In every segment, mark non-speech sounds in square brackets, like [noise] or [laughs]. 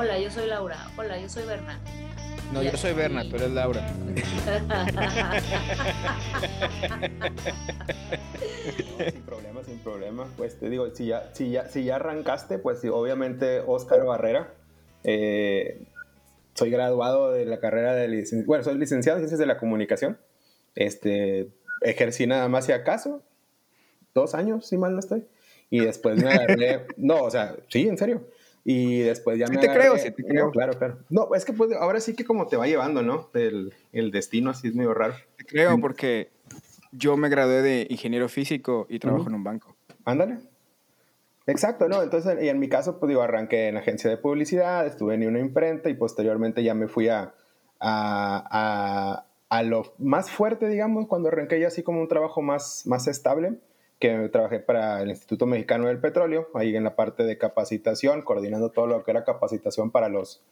Hola, yo soy Laura. Hola, yo soy Berna. No, yo soy Berna, tú eres Laura. sin problema, sin problema. Pues te digo, si ya, si ya, si ya arrancaste, pues obviamente Oscar Barrera. Eh, soy graduado de la carrera de licenciado, bueno, soy licenciado en Ciencias de la Comunicación. Este, ejercí nada más si acaso, dos años, si mal no estoy. Y después me agarré, [laughs] no, o sea, sí, en serio. Y después ya sí me te agarré- creo, sí te creo. Claro, claro. No, es que pues, ahora sí que como te va llevando, ¿no? El, el destino así es medio raro. Te creo porque yo me gradué de ingeniero físico y trabajo en un banco. Ándale. Exacto, ¿no? Entonces, y en mi caso, pues digo, arranqué en agencia de publicidad, estuve en una imprenta y posteriormente ya me fui a, a, a, a lo más fuerte, digamos, cuando arranqué ya así como un trabajo más, más estable, que trabajé para el Instituto Mexicano del Petróleo, ahí en la parte de capacitación, coordinando todo lo que era capacitación para los,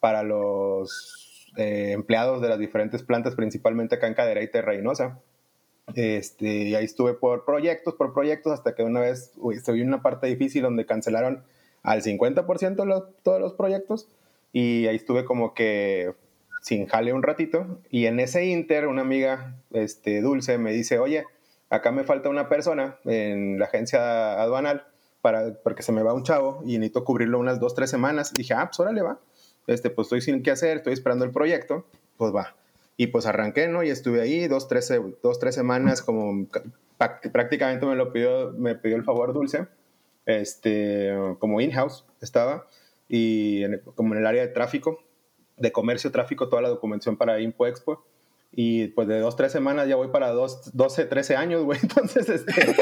para los eh, empleados de las diferentes plantas, principalmente acá en Cadereyta y Reynosa. Este, y ahí estuve por proyectos, por proyectos, hasta que una vez se vio una parte difícil donde cancelaron al 50% los, todos los proyectos y ahí estuve como que sin jale un ratito y en ese inter una amiga, este, Dulce, me dice, oye, acá me falta una persona en la agencia aduanal para, porque se me va un chavo y necesito cubrirlo unas dos, tres semanas. dije, ah, pues órale, va. Este, pues estoy sin qué hacer, estoy esperando el proyecto, pues va. Y pues arranqué, ¿no? Y estuve ahí dos, tres, se- dos, tres semanas, como prácticamente me lo pidió, me pidió el favor Dulce, este, como in-house estaba, y como en el área de tráfico, de comercio, tráfico, toda la documentación para Impo Expo. Y pues de dos, tres semanas ya voy para dos, 12, 13 años, güey. [laughs] Entonces, este.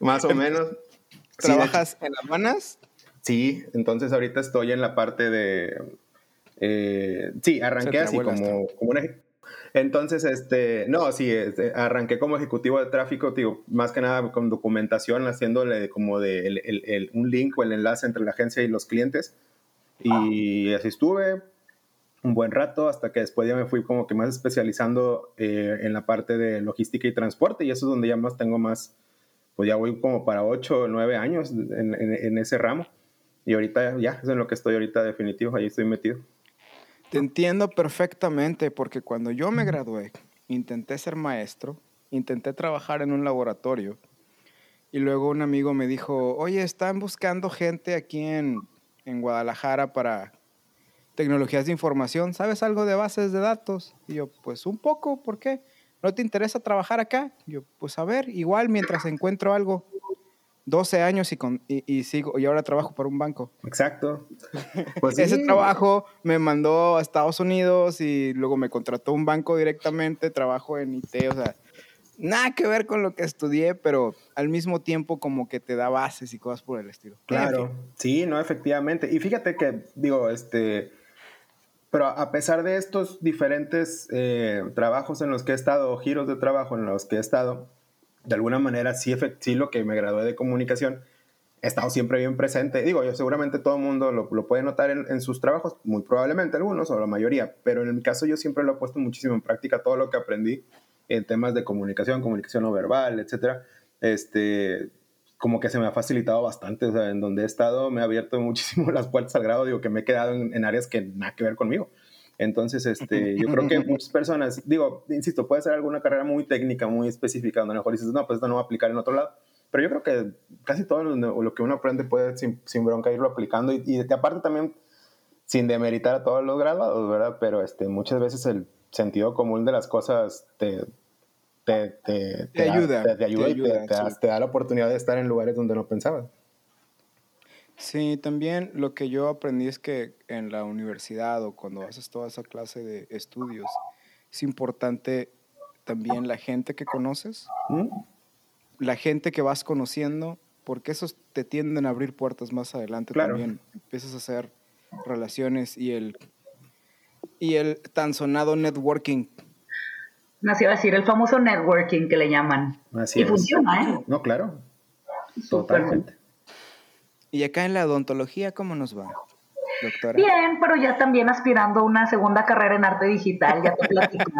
más o menos. Sí, ¿Trabajas en Habanas? Sí, entonces ahorita estoy en la parte de... eh, sí, arranqué así como, como una... Entonces, este, no, sí, este, arranqué como ejecutivo de tráfico, digo, más que nada con documentación, haciéndole como de el- el- el- un link o el enlace entre la agencia y los clientes. Y así estuve un buen rato hasta que después ya me fui como que más especializando eh, en la parte de logística y transporte y eso es donde ya más tengo más, pues ya voy como para 8 o 9 años en, en- ese ramo. Y ahorita ya, es en lo que estoy ahorita definitivo, ahí estoy metido. Te entiendo perfectamente porque cuando yo me gradué, intenté ser maestro, intenté trabajar en un laboratorio y luego un amigo me dijo, oye, están buscando gente aquí en, en Guadalajara para tecnologías de información. ¿Sabes algo de bases de datos? Y yo, pues un poco, ¿por qué? ¿No te interesa trabajar acá? Y yo, pues a ver, igual mientras encuentro algo. 12 años y, con, y, y sigo, y ahora trabajo para un banco. Exacto. [laughs] Pues Ese sí. trabajo me mandó a Estados Unidos y luego me contrató un banco directamente, trabajo en IT, o sea, nada que ver con lo que estudié, pero al mismo tiempo como que te da bases y cosas por el estilo. Claro, sí, no, efectivamente. Y fíjate que, digo, este, pero a pesar de estos diferentes eh, trabajos en los que he estado, o giros de trabajo en los que he estado, de alguna manera sí, sí lo que me gradué de comunicación, he estado siempre bien presente. Digo, yo seguramente todo el mundo lo, lo puede notar en, en sus trabajos, muy probablemente algunos o la mayoría, pero en mi caso yo siempre lo he puesto muchísimo en práctica, todo lo que aprendí en temas de comunicación, comunicación no verbal, etcétera. Este, como que se me ha facilitado bastante, o sea, en donde he estado me ha abierto [laughs] muchísimo las puertas al grado, digo, que me he quedado en, en áreas que nada que ver conmigo. Entonces, este, yo creo que [laughs] muchas personas, digo, insisto, puede ser alguna carrera muy técnica, muy específica, donde a lo mejor dices, no, pues esto no va a aplicar en otro lado. Pero yo creo que casi todo lo, lo que uno aprende puede sin, sin bronca irlo aplicando y, y aparte también sin demeritar a todos los graduados, ¿verdad? Pero este, muchas veces el sentido común de las cosas te, te, te, Te da- ayuda, te, te ayuda te ayuda, da, sí. te da la oportunidad de estar en lugares donde no pensabas. Sí, también lo que yo aprendí es que en la universidad o cuando haces toda esa clase de estudios, es importante también la gente que conoces, ¿Mm? la gente que vas conociendo, porque esos te tienden a abrir puertas más adelante Claro. también. Empiezas a hacer relaciones y el, y el tan sonado networking. Nació a decir el famoso networking que le llaman. Así y es. funciona, ¿eh? No, claro. Totalmente. Y acá en la odontología, ¿cómo nos va, doctora? Bien, pero ya también aspirando a una segunda carrera en arte digital, ya te platico. [laughs]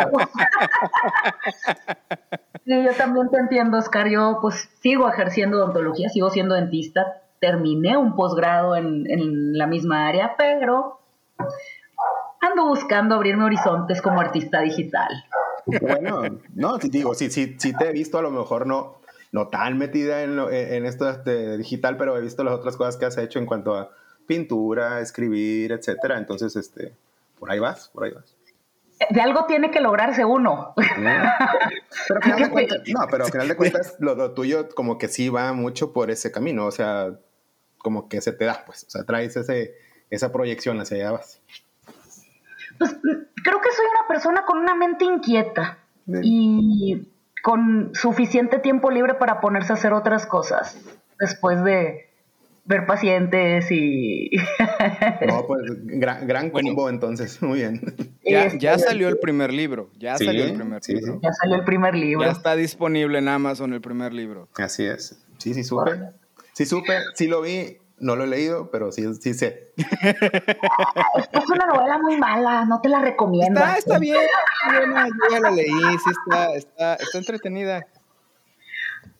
sí, yo también te entiendo, Oscar. Yo pues sigo ejerciendo odontología, sigo siendo dentista. terminé un posgrado en, en la misma área, pero ando buscando abrirme horizontes como artista digital. Bueno, no, digo, sí, sí, sí te he visto, a lo mejor no, no tan metida en, lo- en esto de digital, pero he visto las otras cosas que has hecho en cuanto a pintura, escribir, etcétera. Entonces, este, por ahí vas, por ahí vas. De algo tiene que lograrse uno. Pero al final de cuentas, no, pero al final de cuentas, lo, lo tuyo como que sí va mucho por ese camino, o sea, como que se te da, pues, o sea, traes ese, esa proyección hacia allá vas. Pues creo que soy una persona con una mente inquieta y con suficiente tiempo libre para ponerse a hacer otras cosas después de ver pacientes y [laughs] No, pues, gran, gran Bueno. combo entonces, muy bien. Ya, Este, ya salió el primer libro. Ya Sí, salió el primer sí, libro. sí. ya salió el primer libro. Ya está disponible en Amazon el primer libro. Así es. Sí, sí supe. Sí supe, sí lo vi, no lo he leído, pero sí, sí sé. Es una novela muy mala, no te la recomiendo. Está, está bien. Yo ya la leí, sí está, está, está entretenida.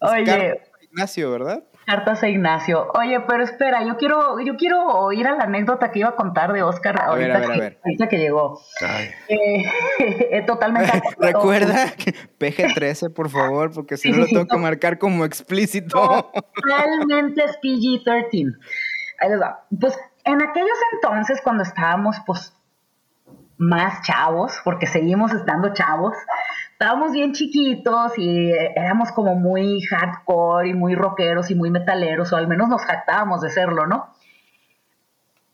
Oye, Carlos Ignacio, ¿verdad? Cartas a Ignacio. Oye, pero espera, yo quiero, yo quiero oír a la anécdota que iba a contar de Oscar A ver, ahorita, a ver, a que, ver. ahorita que llegó. Ay, Eh, [laughs] totalmente. [laughs] Recuerda que PG-13, por favor, porque si no lo tengo que marcar como explícito. Totalmente es PG-13. Ahí les va. Pues en aquellos entonces, cuando estábamos, pues, más chavos, porque seguimos estando chavos, estábamos bien chiquitos y eh, éramos como muy hardcore y muy rockeros y muy metaleros, o al menos nos jactábamos de serlo, ¿no?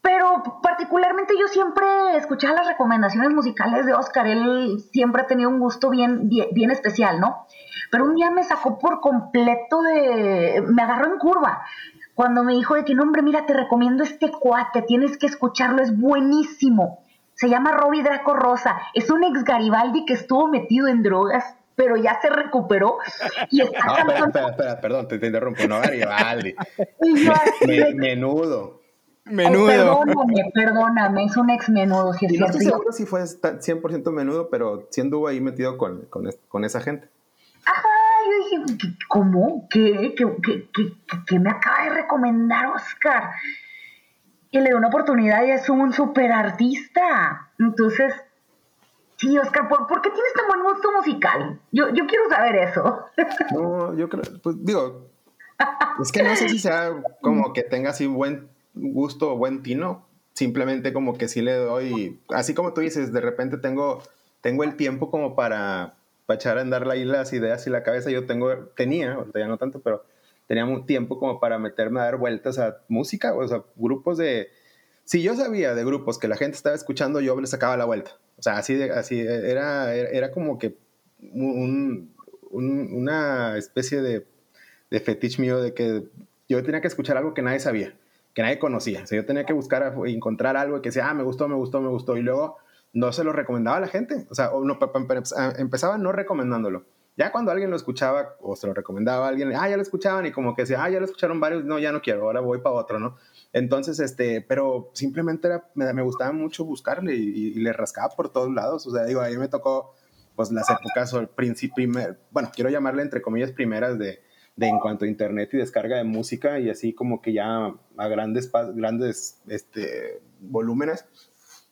Pero particularmente yo siempre escuchaba las recomendaciones musicales de Oscar. Él siempre ha tenido un gusto bien, bien, especial, ¿no? Pero un día me sacó por completo de... Me agarró en curva. Cuando me dijo de que, no, hombre, mira, te recomiendo este cuate, tienes que escucharlo, es buenísimo. Se llama Robbie Draco Rosa. Es un ex Garibaldi que estuvo metido en drogas, pero ya se recuperó. Y [laughs] está No, espera, cantando- espera, espera, perdón, te, te interrumpo. No, Garibaldi. [laughs] Me- menudo. Ay, Menudo. perdóname, perdóname, es un ex menudo, si es Y no estoy seguro si fue ta- 100% menudo, pero sí anduvo ahí metido con, con, con esa gente. Ajá, yo dije, ¿qué- ¿cómo? ¿Qué? ¿Qué, qué, qué, qué- qué me acaba de recomendar Oscar? Y le dio una oportunidad y es un super artista. Entonces, sí, Oscar, ¿por, por qué tienes tan buen gusto musical? Yo, yo quiero saber eso. No, yo creo, pues digo, es que no sé si sea como que tenga así buen gusto o buen tino, simplemente como que sí le doy, así como tú dices, de repente tengo, tengo el tiempo como para, para echar a andar ahí las ideas y la cabeza, yo tengo, tenía, ahorita ya no tanto, pero tenía un tiempo como para meterme a dar vueltas a música, o sea, grupos de, si yo sabía de grupos que la gente estaba escuchando, yo le sacaba la vuelta, o sea, así, de, así era, era, como que un, un- una especie de, de fetiche mío de que yo tenía que escuchar algo que nadie sabía, que nadie conocía. O sea, yo tenía que buscar, encontrar algo que decía, ah, me gustó, me gustó, me gustó. Y luego no se lo recomendaba a la gente. O sea, no, empezaba no recomendándolo. Ya cuando alguien lo escuchaba o se lo recomendaba a alguien, ah, ya lo escuchaban y como que decía, ah, ya lo escucharon varios, no, ya no quiero, ahora voy para otro, ¿no? Entonces, este, pero simplemente era, me, me gustaba mucho buscarle y, y le rascaba por todos lados. O sea, digo, ahí me tocó pues las épocas o el primer, bueno, quiero llamarle entre comillas primeras de, de en cuanto a internet y descarga de música y así como que ya a grandes, grandes este, volúmenes.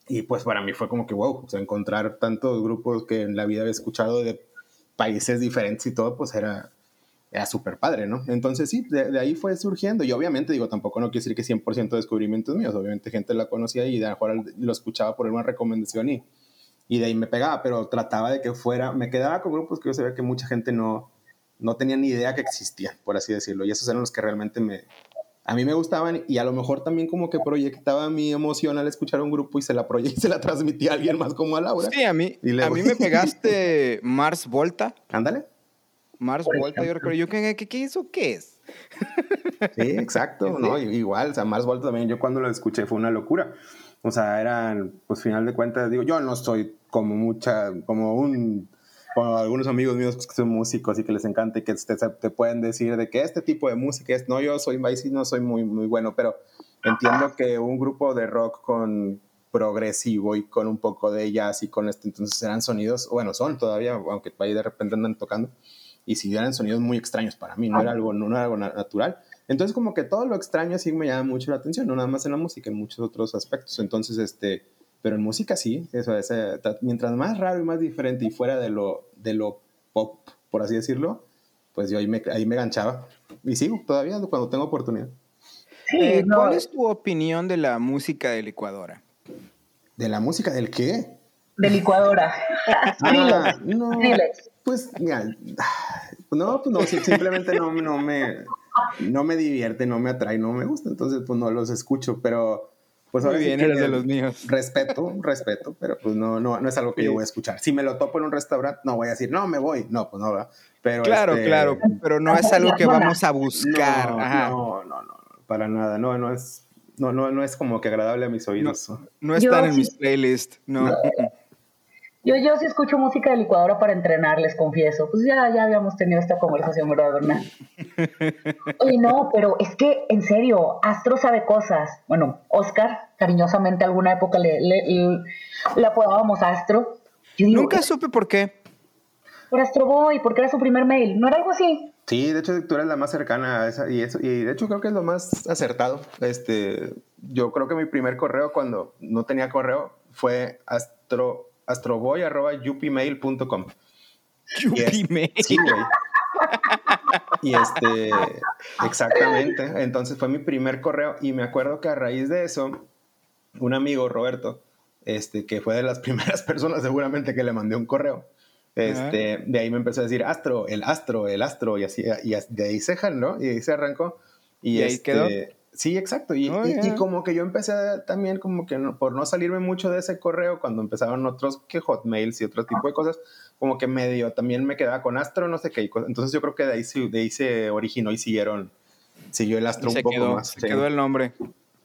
Y pues para mí fue como que wow, o sea, encontrar tantos grupos que en la vida había escuchado de países diferentes y todo, pues era, era súper padre, ¿no? Entonces sí, de, de ahí fue surgiendo. Y obviamente, digo, tampoco no quiere decir que 100% descubrimientos míos. Obviamente gente la conocía y de a mejor lo escuchaba por una recomendación y, y de ahí me pegaba, pero trataba de que fuera, me quedaba con grupos que yo sabía que mucha gente no, no tenía ni idea que existían, por así decirlo. Y esos eran los que realmente me, a mí me gustaban y a lo mejor también como que proyectaba mi emoción al escuchar un grupo y se la, proye- [laughs] se la transmitía a alguien más como a Laura. Sí, a mí, Y a mí me [laughs] pegaste Mars Volta. Ándale. Mars Por Volta, yo recuerdo. Yo, ¿qué, qué, qué eso qué es? [laughs] Sí, exacto, ¿no? Igual, o sea, Mars Volta también, yo cuando lo escuché fue una locura. O sea, eran, pues final de cuentas, digo, yo no soy como mucha, como un, como algunos amigos míos que son músicos y que les encanta y que te, te pueden decir de que este tipo de música es, no, yo soy, sí no soy muy, muy bueno, pero entiendo que un grupo de rock con progresivo y con un poco de jazz y con este, entonces eran sonidos, bueno, son todavía, aunque ahí de repente andan tocando, y si eran sonidos muy extraños para mí, no era algo, no, era algo na- natural, Entonces como que todo lo extraño sí me llama mucho la atención, no nada más en la música, en muchos otros aspectos. Entonces, este, pero en música sí, eso es, eh, mientras más raro y más diferente y fuera de lo, de lo pop, por así decirlo, pues yo ahí me, ahí me ganchaba. Y sigo todavía cuando tengo oportunidad. Sí, Eh, no, ¿Cuál es tu opinión de la música de licuadora? ¿De la música del qué? de licuadora. [laughs] Ah, no, pues, mira, no, pues no, simplemente no, no me, no me divierte, no me atrae, no me gusta, entonces pues no los escucho, pero pues ahora bien, eres de los míos. Respeto, respeto, pero pues no, no, no es algo que yo voy a escuchar. Si me lo topo en un restaurante, no voy a decir, no, me voy, no, pues no, ¿verdad? Pero Claro, este, claro, pero no es algo que vamos a No, buscar. Ajá. no, no, no, para nada, no, no es, no, no, no es como que agradable a mis oídos. No están Yo en mis playlists, no. [laughs] Yo, yo sí escucho música de licuadora para entrenar, les confieso. Pues ya, ya habíamos tenido esta conversación, ¿verdad, Bernal? [laughs] Oye, no, pero es que, en serio, Astro sabe cosas. Bueno, Oscar, cariñosamente, alguna época le, le, le- le apodábamos Astro. Yo digo, Nunca "Es supe por qué. por Astro Boy, porque era su primer mail. ¿No era algo así? Sí, de hecho tú eres la más cercana a esa y eso y de hecho creo que es lo más acertado. Este, yo creo que mi primer correo cuando no tenía correo fue astro astroboy@yupimail.com. Y es- Yupime. Sí, güey. Y este, exactamente. Entonces fue mi primer correo y me acuerdo que a raíz de eso, un amigo, Roberto, este, que fue de las [laughs] primeras personas seguramente que le mandé un correo, este, de ahí me empezó a decir Astro, el Astro, el Astro, y así, y de ahí se jaló, y de ahí se arrancó. Y, ¿Y ahí este, quedó? Sí, exacto. Y, Oh, y- y yeah. como que yo empecé también como que no- por no salirme mucho de ese correo, cuando empezaron otros que hotmails y otro tipo de cosas, como que medio también me quedaba con Astro, no sé qué. Entonces yo creo que de ahí, se- de ahí se originó y siguieron, siguió el Astro un poco quedó, más. se sí. quedó el nombre.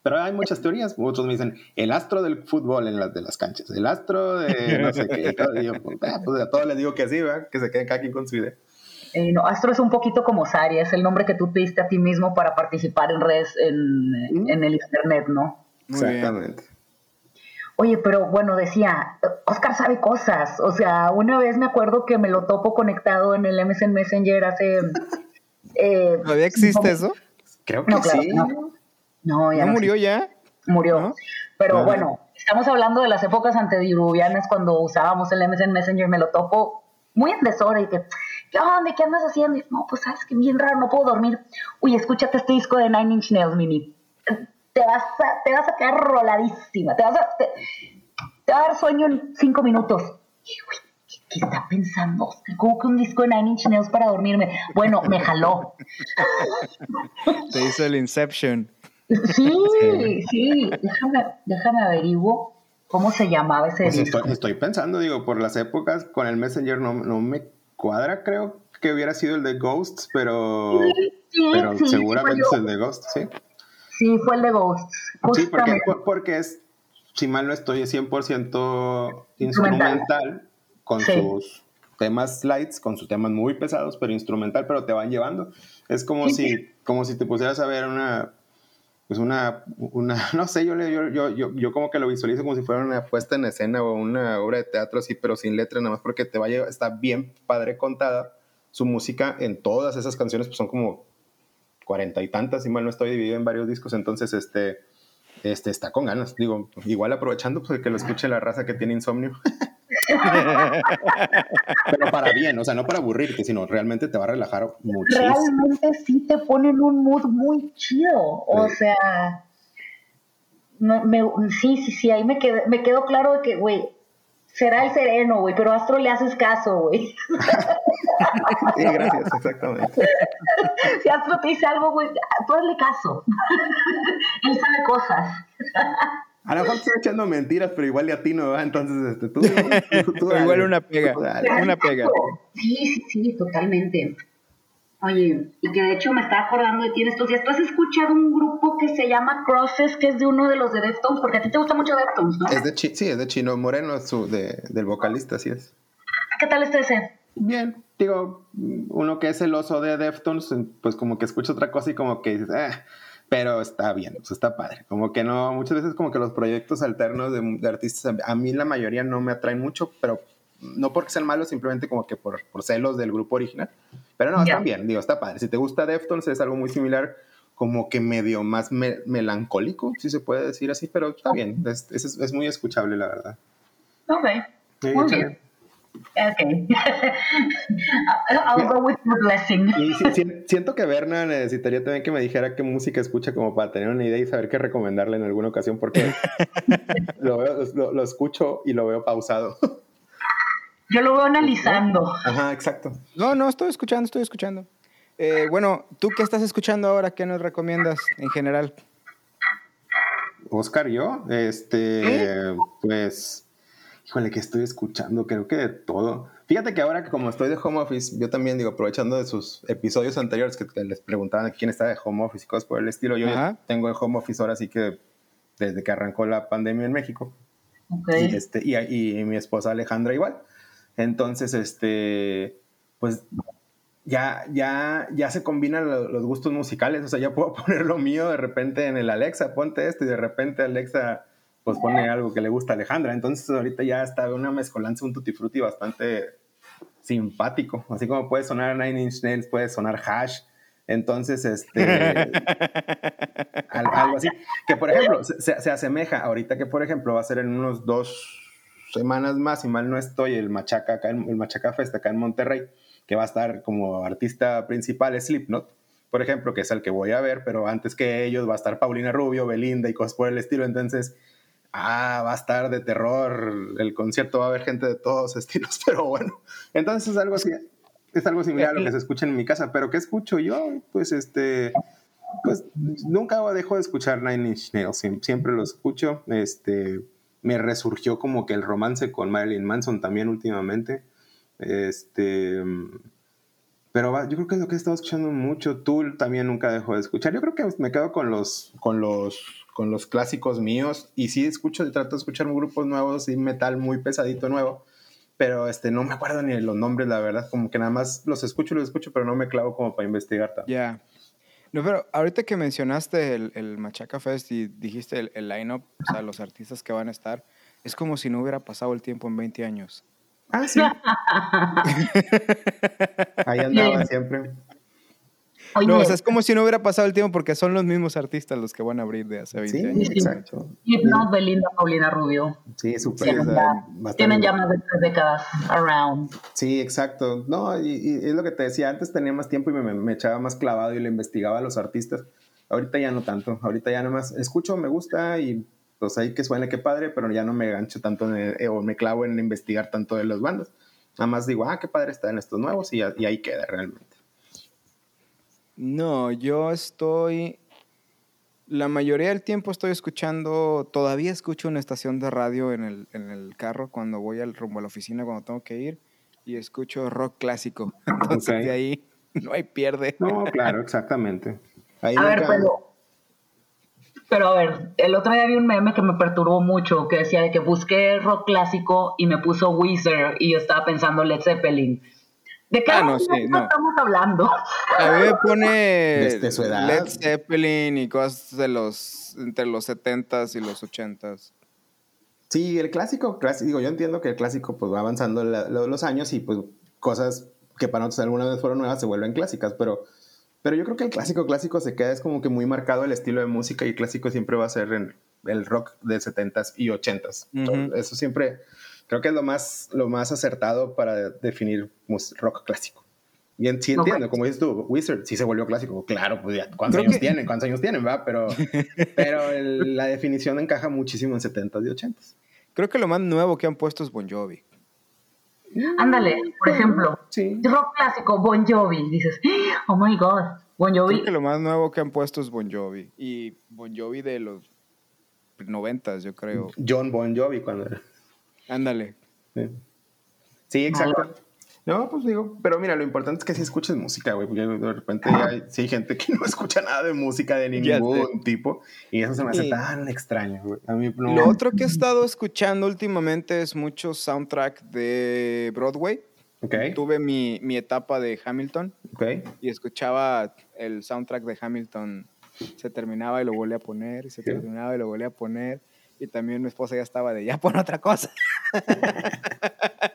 Pero hay muchas teorías. Otros me dicen el astro del fútbol en las de las canchas, el astro de no sé qué. y yo, [laughs] ah, pues a todos les digo que sí, ¿verdad? que se queden cada quien con su idea. Eh, no, Astro es un poquito como Sari, es el nombre que tú te diste a ti mismo para participar en redes, en, en el internet, ¿no? Exactamente. Oye, pero bueno, decía, Oscar sabe cosas. O sea, una vez me acuerdo que me lo topo conectado en el MSN Messenger hace. [laughs] eh, ¿Todavía existe eso? Creo que No, claro, sí. no. No, ya ¿No no murió ya? murió. ¿No? Pero bueno, estamos hablando de las épocas antediluvianas cuando usábamos el MSN Messenger, me lo topo muy en desorden y que, ¿qué onda? ¿Qué andas haciendo? Y, no, pues sabes que bien raro, no puedo dormir. Uy, escúchate este disco de Nine Inch Nails, Mini. Te vas a, te vas a quedar roladísima, te vas a, te, te va a dar sueño en cinco minutos. Y, uy, ¿qué, qué está pensando? ¿Cómo que un disco de Nine Inch Nails para dormirme? Bueno, me jaló. Te hizo el Inception. Sí, sí, déjame, déjame averiguo cómo se llamaba ese Pues disco. estoy, estoy pensando, digo, por las épocas con el Messenger no, no me cuadra, creo que hubiera sido el de Ghosts, pero, Sí, pero sí, seguramente es el de Ghosts, sí. Sí, fue el de Ghosts. Sí, porque, porque es, si mal no estoy, es 100% Instrumental. instrumental con Sí. sus temas lights, con sus temas muy pesados, pero instrumental, pero te van llevando. Es como si como si te pusieras a ver una pues una, una [laughs] no sé, yo, yo, yo, yo, como que lo visualizo como si fuera una puesta en escena o una obra de teatro así, pero sin letra, nada más porque te va a llevar, está bien padre contada. Su música en todas esas canciones pues son como cuarenta y tantas, si mal no estoy dividido en varios discos, entonces este, este está con ganas. Digo, igual aprovechando pues el que lo escuche la raza que tiene insomnio. [laughs] Pero para bien, o sea, no para aburrirte, sino realmente te va a relajar muchísimo. Realmente sí te pone en un mood muy chido. O Sí. sea, no, me, sí, sí, sí, ahí me, quedé, me quedó claro de que, güey, será el sereno, güey, pero a Astro le haces caso, güey. [laughs] [laughs] Sí, gracias, exactamente. si Astro te dice algo, güey, tú hazle caso. [laughs] Él sabe cosas. A lo mejor estoy echando mentiras, pero igual de a ti no va, entonces este, tú, tú- tú Pero [laughs] igual una pega. Dale. Una pega. Sí, sí, sí, totalmente. Oye, y que de hecho me estaba acordando de ti en estos días. ¿Tú has escuchado un grupo que se llama Crosses, que es de uno de los de Deftones? Porque a ti te gusta mucho Deftones, ¿no? Es de Chi- sí, es de Chino Moreno, su, de, del vocalista, así es. ¿Qué tal está ese? Bien, digo, uno que es el oso de Deftones, pues como que escucha otra cosa y como que dices, "Ah", pero está bien, pues está padre. Como que no, muchas veces como que los proyectos alternos de, de artistas, a mí la mayoría no me atraen mucho, pero no porque sean malos, simplemente como que por, por celos del grupo original. Pero no, Ya. están bien, digo, está padre. Si te gusta Deftones, es algo muy similar como que medio más me- melancólico, si se puede decir así, pero está bien, es, es- es muy escuchable, la verdad. Ok. Sí, Muy bien. Ok. [laughs] I'll go with your blessing. Y si- si- siento que Berna necesitaría también que me dijera qué música escucha como para tener una idea y saber qué recomendarle en alguna ocasión, porque [laughs] lo, veo- lo- lo escucho y lo veo pausado. Yo lo veo analizando. Ajá, exacto. No, no, estoy escuchando, estoy escuchando. Eh, bueno, ¿tú qué estás escuchando ahora? ¿Qué nos recomiendas en general? Oscar, yo, este, pues, híjole, que estoy escuchando, creo que de todo. Fíjate que ahora que como estoy de home office, yo también digo, aprovechando de sus episodios anteriores que, que les preguntaban quién está de home office y cosas por el estilo, yo ya Ajá. tengo de home office ahora sí que desde que arrancó la pandemia en México. Ok. Y, este, y, y mi esposa Alejandra igual. Entonces, este, pues ya, ya, ya se combinan lo- los gustos musicales. O sea, ya puedo [laughs] poner lo mío de repente en el Alexa, ponte esto, y de repente Alexa pues pone algo que le gusta a Alejandra. Entonces ahorita ya está una mezcolanza, un tutti frutti bastante simpático. Así como puede sonar Nine Inch Nails, puede sonar Hash. Entonces, este, [laughs] al- algo así. Que por ejemplo, se, se- se asemeja ahorita que por ejemplo va a ser en unos dos semanas más, si mal no estoy, el Machaca, acá en- el Machaca Fest acá en Monterrey, que va a estar como artista principal Slipknot, por ejemplo, que es el que voy a ver, pero antes que ellos va a estar Paulina Rubio, Belinda y cosas por el estilo, entonces, ah, va a estar de terror, el concierto va a haber gente de todos [laughs] estilos, pero bueno, entonces es algo así. Es algo similar a lo que se escucha en mi casa, pero ¿qué escucho yo? Pues este, pues nunca dejo de escuchar Nine Inch Nails, siem- siempre lo escucho. Este, me resurgió como que el romance con Marilyn Manson también últimamente. Este, pero va- yo creo que es lo que he estado escuchando mucho. Tool también nunca dejo de escuchar. Yo creo que me quedo con los, con los, con los clásicos míos y sí escucho, trato de escuchar grupos nuevos y metal muy pesadito nuevo. Pero este, no me acuerdo ni de los nombres, la verdad. Como que nada más los escucho los escucho, pero no me clavo como para investigar tanto. Ya. No, pero ahorita que mencionaste el, el Machaca Fest y dijiste el, el line-up, o sea, los artistas que van a estar, es como si no hubiera pasado el tiempo en 20 años. Ah, sí. [laughs] Ahí andaba siempre. Oye, No, o sea, es como si no hubiera pasado el tiempo porque son los mismos artistas los que van a abrir de hace 20 Sí, años. sí. exacto. Slipknot, Belinda, Paulina Rubio. Sí, súper. Tienen, ya, tienen ya más de tres décadas around. Sí, exacto. No, y, y es lo que te decía, antes tenía más tiempo y me, me echaba más clavado y le investigaba a los artistas. Ahorita ya no tanto. Ahorita ya nada más escucho, me gusta y pues ahí que suene que padre, pero ya no me gancho tanto en el- eh, o me clavo en investigar tanto de las bandas. Nada más digo, ah, qué padre están estos nuevos y, ahí queda realmente. No, yo estoy. La mayoría del tiempo estoy escuchando. Todavía escucho una estación de radio en el, en el carro cuando voy al rumbo a la oficina, cuando tengo que ir. Y escucho rock clásico. [laughs] Entonces de ahí no hay pierde. No, claro, exactamente. [laughs] Ahí A ver, pero. Pero a ver, el otro día vi un meme que me perturbó mucho, que decía de que busqué rock clásico y me puso Weezer y yo estaba pensando Led Zeppelin. ¿De qué Ah, no, sí, no. estamos hablando? A mí me pone Desde su edad. Led Zeppelin y cosas de los entre los 70s y los 80s. Sí, el clásico, clásico, digo, yo entiendo que el clásico pues va avanzando la- lo- los años y pues cosas que para nosotros alguna vez fueron nuevas se vuelven clásicas, pero, pero yo creo que el clásico clásico se queda, es como que muy marcado el estilo de música y el clásico siempre va a ser en el rock de 70s y 80s. Ujú. Eso siempre, creo que es lo más, lo más acertado para definir mus- rock clásico. Y en- sí entiendo, como dices tú, Wizard sí se volvió clásico, claro, pues ya, ¿cuántos años que- tienen? ¿Cuántos años tienen? va? Pero, [laughs] pero el- la definición encaja muchísimo en 70s y 80s. Creo que lo más nuevo que han puesto es Bon Jovi. Ándale, por ejemplo, Sí. rock clásico, Bon Jovi. Dices, oh my god, Bon Jovi. Creo que lo más nuevo que han puesto es Bon Jovi. Y Bon Jovi de los 90s, yo creo. John Bon Jovi cuando era. Ándale. Sí, Sí, exacto. No, pues digo, pero mira, lo importante es que sí escuches música, güey, porque de repente hay, sí hay gente que [laughs] no escucha nada de música de ningún tipo y eso se me hace Sí. tan extraño, güey. A mí no. Lo otro que he estado escuchando últimamente es mucho soundtrack de Broadway. Ok, Tuve mi, mi etapa de Hamilton ok. y escuchaba el soundtrack de Hamilton. Se terminaba y lo volvía a poner, y se Sí. terminaba y lo volvía a poner. Y también mi esposa ya estaba de, ya pon otra cosa. [laughs]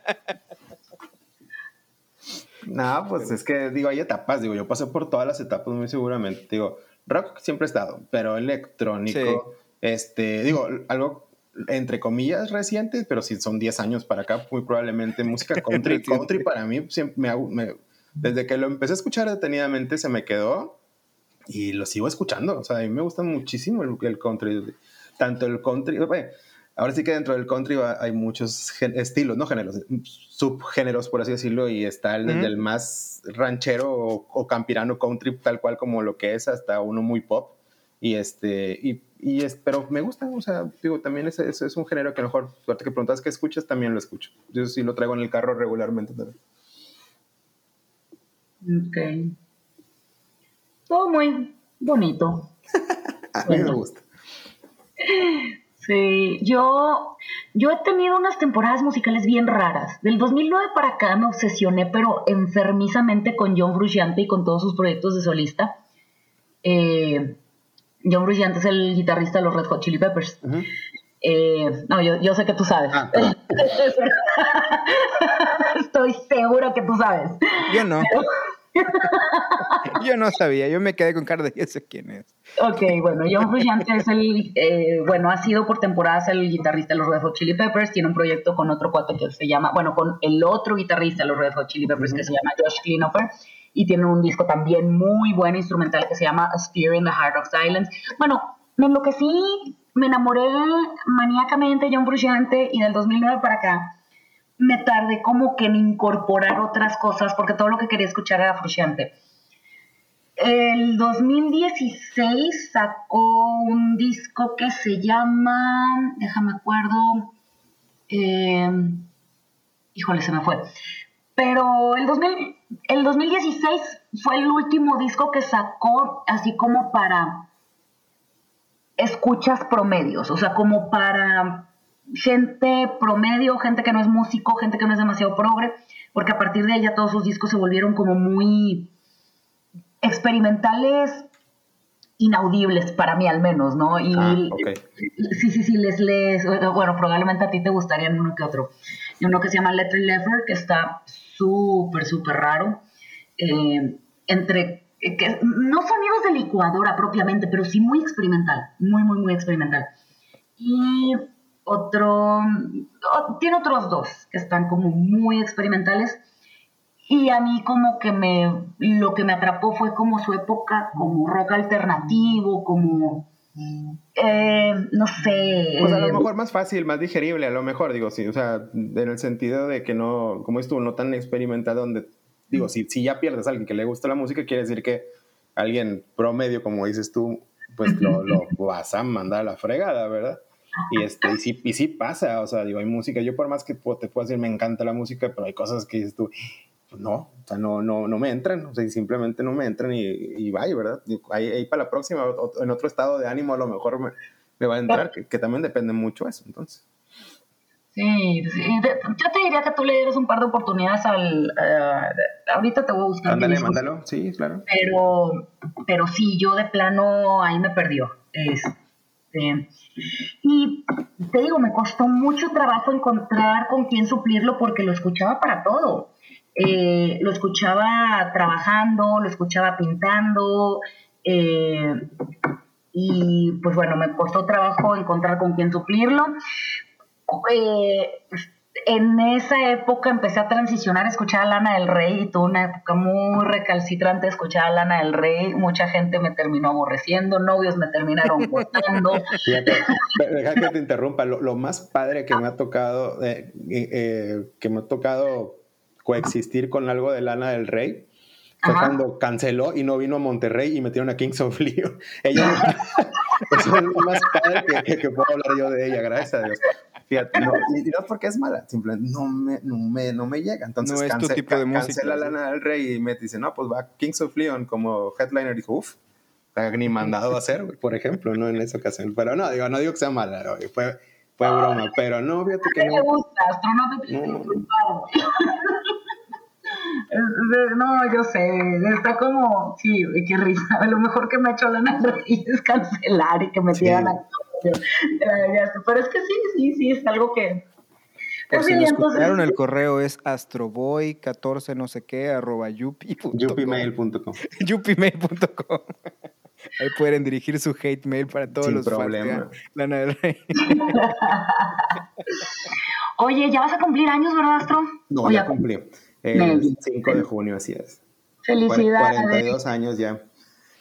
No, pues es que digo, hay etapas, digo, yo pasé por todas las etapas muy seguramente, digo, rock siempre ha estado, pero electrónico, este, digo, algo entre comillas reciente, pero si son 10 años para acá, muy probablemente música [laughs] country. country para mí, siempre me, desde que lo empecé a escuchar detenidamente, se me quedó y lo sigo escuchando. O sea, a mí me gusta muchísimo el, el country. Tanto el country, bueno, ahora sí que dentro del country hay muchos estilos, no géneros, subgéneros, por así decirlo, y está el, desde el más ranchero o, campirano country, tal cual como lo que es, hasta uno muy pop. Y este, y, y es, pero me gusta, o sea, digo, también es, es, es un género que a lo mejor, suerte que preguntas qué escuchas, también lo escucho. Yo sí lo traigo en el carro regularmente también. Ok. Todo muy bonito. [laughs] a mí me gusta. [laughs] Sí, yo, yo he tenido unas temporadas musicales bien raras. Del 2009 para acá me obsesioné, pero enfermizamente con John Frusciante y con todos sus proyectos de solista. Eh, John Frusciante es el guitarrista de los Red Hot Chili Peppers. Eh, no, yo, yo, sé que tú sabes. Ah, [laughs] Estoy segura que tú sabes. Yo no. [laughs] yo no sabía, yo me quedé con cara de quién es. Ok, bueno, John Frusciante es el, eh, bueno, ha sido por temporadas el guitarrista de los Red Hot Chili Peppers, tiene un proyecto con otro cuate que se llama, bueno, con el otro guitarrista de los Red Hot Chili Peppers que se llama Josh Klinopher, y tiene un disco también muy bueno instrumental que se llama A Spear in the Heart of Silence. Bueno, me enloquecí, me enamoré maníacamente de John Frusciante y del 2009 para acá me tardé como que en incorporar otras cosas porque todo lo que quería escuchar era Frusciante. El 2016 sacó un disco que se llama, déjame acuerdo, eh, híjole, se me fue. Pero el, 2000, el 2016 fue el último disco que sacó así como para escuchas promedios, o sea, como para gente promedio, gente que no es músico, gente que no es demasiado progre, porque a partir de ya todos sus discos se volvieron como muy experimentales inaudibles para mí al menos, ¿no? Y ah, sí, sí, sí, les les bueno, probablemente a ti te gustaría uno que otro. Uno que se llama Letter Lever, que está súper, súper raro. Eh, entre, que, no sonidos de licuadora propiamente, pero sí muy experimental, muy, muy, muy experimental. Y otro, tiene otros dos que están como muy experimentales y a mí como que me, lo que me atrapó fue como su época como rock alternativo, como, eh, no sé. Pues a lo mejor más fácil, más digerible, a lo mejor, digo, sí, o sea, en el sentido de que no, como estuvo, no tan experimentado, donde, digo, si, si ya pierdes a alguien que le gusta la música, quiere decir que alguien promedio, como dices tú, pues lo, lo vas a mandar a la fregada, ¿verdad? Y, este, y, sí, y sí pasa, o sea, digo, hay música, yo por más que te puedo decir, me encanta la música, pero hay cosas que dices tú, pues no, o sea, no, no, no me entran, o sea, simplemente no me entran y, y vaya, ¿verdad? Ahí, ahí, para la próxima, en otro estado de ánimo, a lo mejor me, me va a entrar, que, que, también depende mucho eso, entonces. Sí, sí. yo te diría que tú le dieras un par de oportunidades al... Uh, ahorita te voy a buscar. Ándale, mándalo, sí, claro. Pero, pero sí, yo de plano ahí me perdió. Este, y te digo, me costó mucho trabajo encontrar con quién suplirlo porque lo escuchaba para todo. Eh, lo escuchaba trabajando, lo escuchaba pintando. Eh, y pues bueno, me costó trabajo encontrar con quién suplirlo. Eh, en esa época empecé a transicionar a escuchar a Lana del Rey y tuve una época muy recalcitrante de escuchar a Lana del Rey. Mucha gente me terminó aborreciendo, novios me terminaron [laughs] votando. Deja que te interrumpa. Lo, más padre que me ha tocado, eh, eh, que me ha tocado coexistir con algo de Lana del Rey, fue cuando canceló y no vino a Monterrey y metieron a Kings of Leon. [laughs] Ella [laughs] es lo más padre que, que, puedo hablar yo de ella, gracias a Dios. Fíjate, no, y no porque es mala, simplemente no me, no me, no me llega. Entonces, no es tu tipo de música. Cancela Lana del Rey y me dice, no, pues va Kings of Leon como headliner. Dijo, uff, ni mandado a hacer, por ejemplo, ¿no? En esa ocasión. Pero no, digo, no digo que sea mala, fue, fue broma. Pero no, fíjate que no. me gusta, no. No, yo sé, está como, sí, qué risa. [laughs] Lo mejor que me ha hecho Lana del Rey es cancelar y que me tiran a pero es que sí, sí, sí, es algo que... Por si escucharon, el correo es astroboy14 no sé qué arroba yupi.com. [laughs] [laughs] yupimail.com yupimail.com Ahí pueden dirigir su hate mail para todos Sin los fans de problema. Lana del Rey. Oye, ya vas a cumplir años, ¿verdad, Astro? No, ya cumplí. El Maybe. 5 de junio, así es. Felicidades. 42 años ya.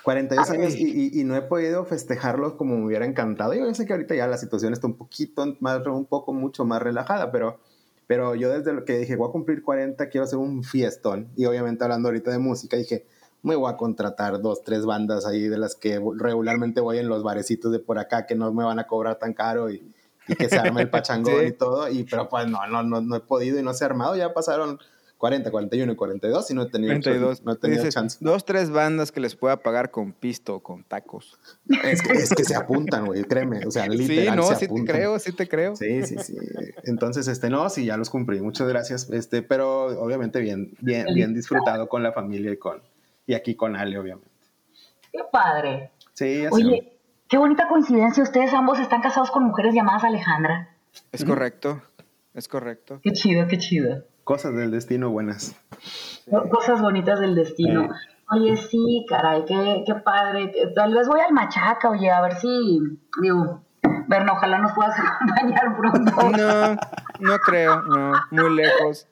42 Ay. años y, y- y no he podido festejarlos como me hubiera encantado. Yo sé que ahorita ya la situación está un poquito más, un poco mucho más relajada, pero, pero yo desde lo que dije, voy a cumplir 40, quiero hacer un fiestón. Y obviamente hablando ahorita de música, dije, me voy a contratar dos, tres bandas ahí de las que regularmente voy en los barecitos de por acá que no me van a cobrar tan caro y, y que se arme el [laughs] pachangón Sí. y todo. Y, pero pues no, no, no, no he podido y no se ha armado. Ya pasaron 40, 41 y 42 y no he tenido, 32. no he tenido Dices, chance. dos, tres bandas que les pueda pagar con pisto o con tacos. Es que, es que se apuntan, güey, créeme. O sea, Sí, literal no, se sí te creo, sí te creo. Sí, sí, sí. Entonces, este, no, sí, ya los cumplí. Muchas gracias. Este, pero obviamente bien, bien, bien disfrutado con la familia y con, y aquí con Ale, obviamente. Qué padre. Sí, ya sé. Oye, qué bonita coincidencia. Ustedes ambos están casados con mujeres llamadas Alejandra. Es correcto, es correcto. Qué chido, qué chido. Cosas del destino buenas. Cosas bonitas del destino. Oye, sí, caray, qué, qué padre. Tal vez voy al Machaca, oye, a ver si, digo, Berna, ojalá nos puedas [laughs] acompañar pronto. No, no creo, no, muy lejos.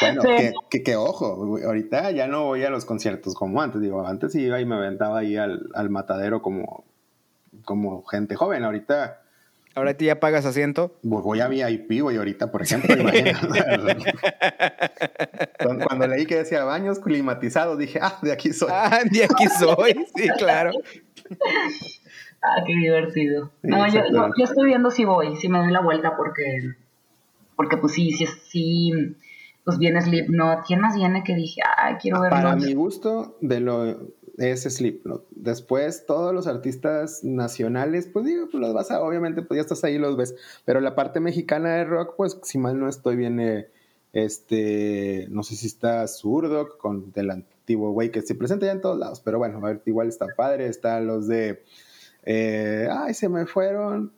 Bueno, Sí. que, que, que ojo, ahorita ya no voy a los conciertos como antes. Digo, antes iba y me aventaba ahí al, al matadero como, como gente joven. Ahorita Ahora tú ya pagas asiento. Pues voy a VIP, güey, ahorita, por ejemplo, cuando, [laughs] cuando leí que decía baños climatizados, dije, ah, de aquí soy. Ah, de aquí soy, sí, claro. Ah, qué divertido. Sí, No, yo, yo, estoy viendo si voy, si me doy la vuelta, porque, porque pues sí, sí, sí, pues viene Slipknot. ¿Quién más viene que dije, ay, quiero verlo? Para mi gusto, de lo es Slipknot. Después, todos los artistas nacionales, pues digo, pues los vas a, obviamente, pues ya estás ahí, los ves. Pero la parte mexicana de rock, pues si mal no estoy, viene este, no sé si está Zurdo con del antiguo güey que se presenta ya en todos lados, pero bueno, a ver, igual está padre, están los de, eh, ay, se me fueron,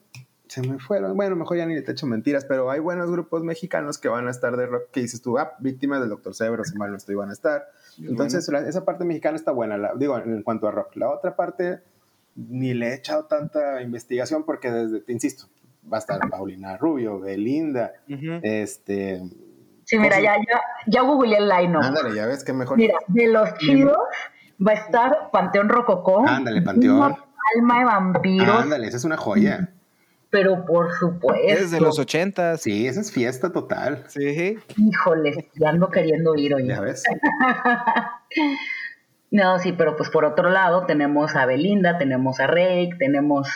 se me fueron, bueno, mejor ya ni te echo mentiras, pero hay buenos grupos mexicanos que van a estar de rock, que dices tú, ah, víctimas del Doctor Cerebro, si mal no estoy, van a estar. Entonces, la- esa parte mexicana está buena, la- digo, en cuanto a rock. La otra parte, ni le he echado tanta investigación porque desde, te insisto, va a estar Paulina Rubio, Belinda, Ujú. este... Sí, mira, ya, ya, ya googleé el line Ándale, ya ves que mejor... Mira, de los chidos va a estar Panteón Rococó. Ándale, Panteón. Alma de vampiros, Ándale, esa es una joya. Pero por supuesto. Es de los ochentas. Sí, esa es fiesta total. Sí. Híjole, ya ando queriendo ir hoy. Ya ves. [laughs] No, sí, pero pues por otro lado tenemos a Belinda, tenemos a Rake, tenemos...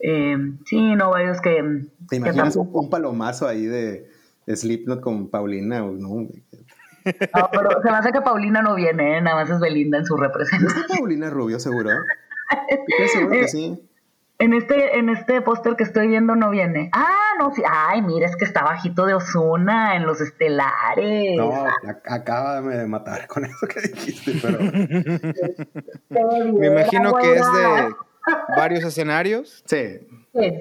eh, sí, no, varios que... ¿Te imaginas un, tampoco- un palomazo ahí de, de Slipknot con Paulina? o ¿no? No, pero se me hace que Paulina no viene, ¿eh? nada más es Belinda en su ¿No representación. está Paulina Rubio, seguro? Seguro que sí. [laughs] En este, en este póster que estoy viendo no viene. Ah, no, sí. Ay, mira, es que está bajito de Osuna en los estelares. No, ac- acábame de matar con [laughs] eso que dijiste, pero... Me imagino que es de [laughs] varios escenarios. Sí, Sí.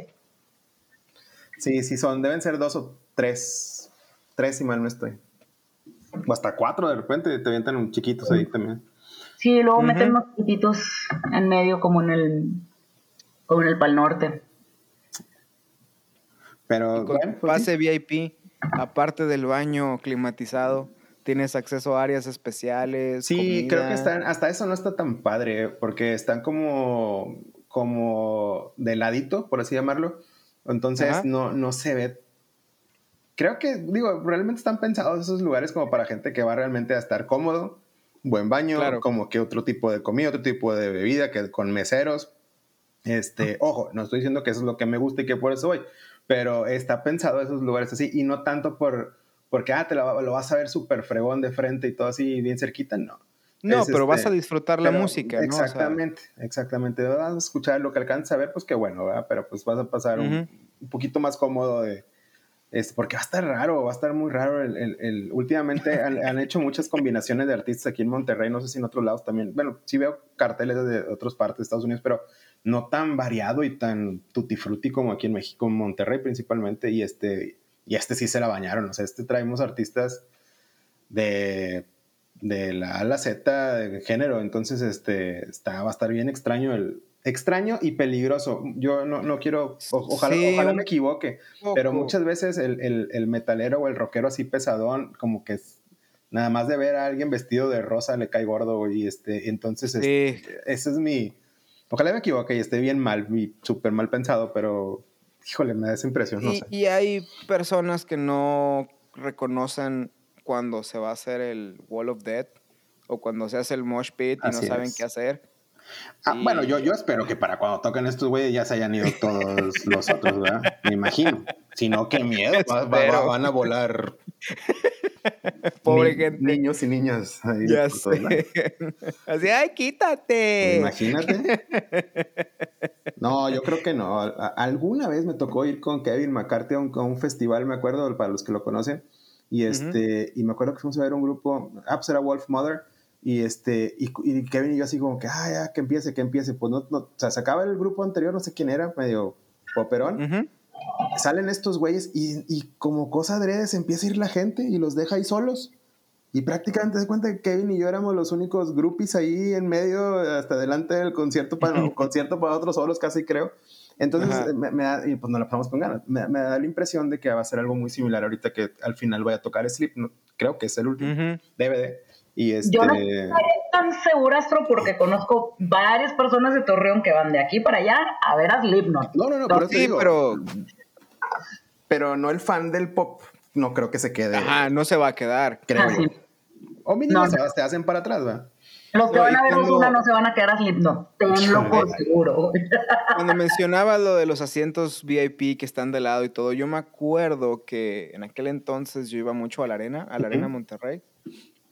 sí, sí son. Deben ser dos o tres. Tres, si mal no estoy. O hasta cuatro de repente te avientan un chiquitos ahí también. Sí, luego meten unos chiquititos en medio como en el como en el Pal Norte. Pero Con bueno, pues sí. pase VIP, aparte del baño climatizado, tienes acceso a áreas especiales. Sí, comida. creo que están, hasta eso no está tan padre, porque están como, como de ladito, por así llamarlo. Entonces Ajá. no, no se ve. Creo que, digo, realmente están pensados esos lugares como para gente que va realmente a estar cómodo, buen baño, Claro. como que otro tipo de comida, otro tipo de bebida, que con meseros. Este, ojo, no estoy diciendo que eso es lo que me gusta y que por eso voy, pero está pensado esos lugares así y no tanto por porque ah, te lo, lo vas a ver súper fregón de frente y todo así bien cerquita, no. No, Es, pero vas este, a disfrutar la música, ¿no? O sea, Exactamente, exactamente. Vas a escuchar lo que alcanzas a ver, pues qué bueno, ¿verdad? Pero pues vas a pasar un poquito más cómodo de... Este, porque va a estar raro, va a estar muy raro. El, últimamente han, hecho muchas combinaciones de artistas aquí en Monterrey, no sé si en otros lados también. Bueno, sí veo carteles de otras partes de Estados Unidos, pero no tan variado y tan tutti como aquí en México, en Monterrey principalmente. Y este, y este sí se la bañaron. O sea, este traemos artistas de de la a la Z de género. Entonces, este, está, va a estar bien extraño el, extraño y peligroso. Yo no, no quiero, o- ojalá, Sí, ojalá un me equivoque, pero muchas veces el, el- el metalero o el rockero así pesadón, como que nada más de ver a alguien vestido de rosa le cae gordo, y este, entonces este, ese es mi, ojalá me equivoque y esté bien mal, súper mal pensado, pero híjole, me da esa impresión, no y, sé. y hay personas que no reconocen cuando se va a hacer el Wall of Death o cuando se hace el mosh pit y Así no saben es. qué hacer. Ah, y- bueno, yo, yo espero que para cuando toquen estos güeyes ya se hayan ido todos [laughs] los otros, ¿verdad? Me imagino. Si no, qué miedo. va- va- va- Espero. van a volar [laughs] Pobre Ni- gente. Niños y niñas. ahí Ya sé. [laughs] Así, ay, quítate. Imagínate. No, yo creo que no. Alguna vez me tocó ir con Kevin McCarthy a un, a un festival, me acuerdo, para los que lo conocen. Y este, y me acuerdo que fuimos a ver un grupo, ah, pues era Wolf Mother. Y este, y, y Kevin y yo así como que, ah, ya, que empiece, que empiece. Pues no, no, o sea, se acaba el grupo anterior, no sé quién era, medio poperón. Ujú. Salen estos güeyes y, y como cosa adrede se empieza a ir la gente y los deja ahí solos. Y prácticamente se cuenta que Kevin y yo éramos los únicos groupies ahí en medio, hasta adelante del concierto para, [laughs] concierto para otros solos, casi creo. Entonces, me, me da, y pues nos la pasamos con ganas. Me, me da la impresión de que va a ser algo muy similar ahorita que al final voy a tocar Sleep. creo que es el último Ujú. DVD. Y este. Yo no estoy tan segura, Astro, porque conozco varias personas de Torreón que van de aquí para allá a ver a Slipknot. No, no, no, por eso Sí, digo, pero pero no el fan del pop. No creo que se quede. ajá, no se va a quedar. Creo Ah, sí. O mínimo No, se, no. te hacen para atrás, ¿verdad? Los que No, van a ver cuando- Ozuna no se van a quedar a Slipknot. Tenlo por seguro. Cuando mencionaba lo de los asientos VIP que están de lado y todo, yo me acuerdo que en aquel entonces yo iba mucho a la arena, a la arena. Monterrey,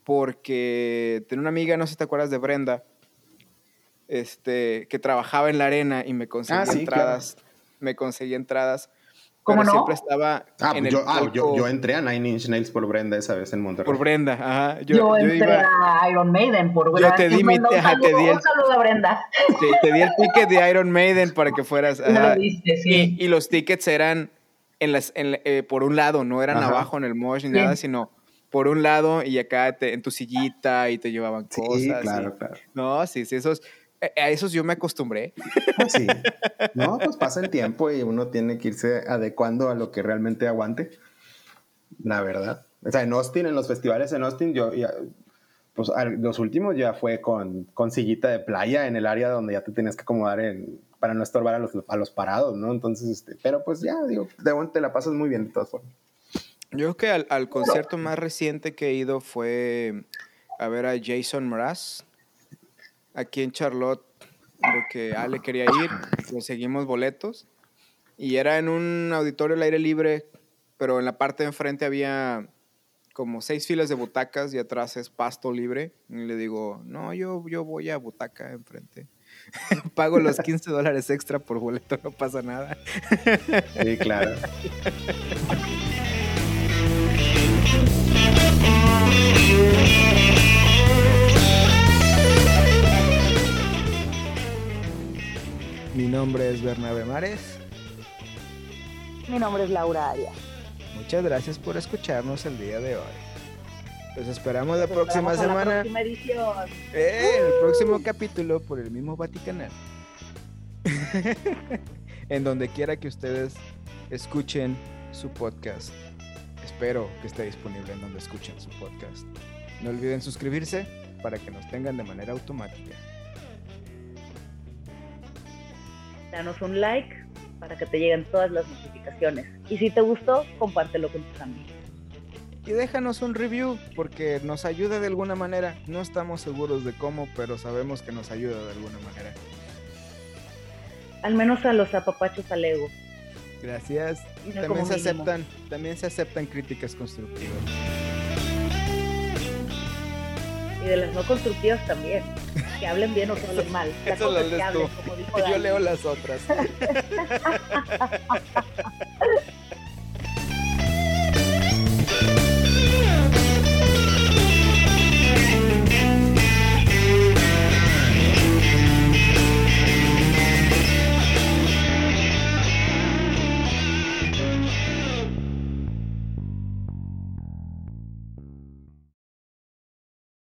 porque tenía una amiga, no sé si te acuerdas de Brenda, este, que trabajaba en la arena y me conseguía Ah, sí, entradas, me conseguía entradas, ¿Cómo pero no? siempre estaba Ah, en pues el yo, ah, yo, yo entré a Nine Inch Nails por Brenda esa vez en Monterrey. por Brenda, ajá. Yo, Yo, yo entré iba, a Iron Maiden por Yo te di mi- ajá, te saludo- di el- Un saludo a Brenda. te, te di el ticket de Iron Maiden para que fueras. [laughs] Me ajá. lo diste, sí. Y, y los tickets eran en las, en eh, por un lado, no eran Ajá. abajo en el mosh ni Sí. nada, sino por un lado y acá te- en tu sillita y te llevaban Sí, cosas. claro, y- claro. No, sí, sí, esos, eh, a esos yo me acostumbré. [laughs] Sí. No, pues pasa el tiempo y uno tiene que irse adecuando a lo que realmente aguante. La verdad. O sea, en Austin, en los festivales en Austin, yo ya, pues los últimos ya fue con, con sillita de playa en el área donde ya te tenías que acomodar en, para no estorbar a los, a los parados, ¿no? Entonces, este, pero pues ya, digo, de momento te la pasas muy bien de todas formas. Yo creo que al, al concierto más reciente que he ido fue a ver a Jason Mraz aquí en Charlotte, porque Ale quería ir, conseguimos boletos y era en un auditorio al aire libre, pero en la parte de enfrente había como seis filas de butacas y atrás es pasto libre. Y le digo, no, yo, yo voy a butaca enfrente. [laughs] Pago los 15 dólares extra por boleto, no pasa nada. Sí, claro. [laughs] Mi nombre es Bernabe Mares. Mi nombre es Laura Arias. Muchas gracias por escucharnos el día de hoy. Los esperamos la próxima esperamos a la semana próxima edición. eh, el próximo capítulo por el mismo Vaticanal. [laughs] en donde quiera que ustedes escuchen su podcast. Espero que esté disponible en donde escuchen su podcast. No olviden suscribirse para que nos tengan de manera automática. Danos un like para que te lleguen todas las notificaciones. Y si te gustó, compártelo con tus amigos. Y déjanos un review porque nos ayuda de alguna manera. No estamos seguros de cómo, pero sabemos que nos ayuda de alguna manera. Al menos a los apapachos al ego. Gracias. También se mínimo. aceptan, también se aceptan críticas constructivas. Y de las no constructivas también. Que hablen bien o que hablen mal. [laughs] La Eso lo hablen, como dijo Yo leo las otras. [laughs]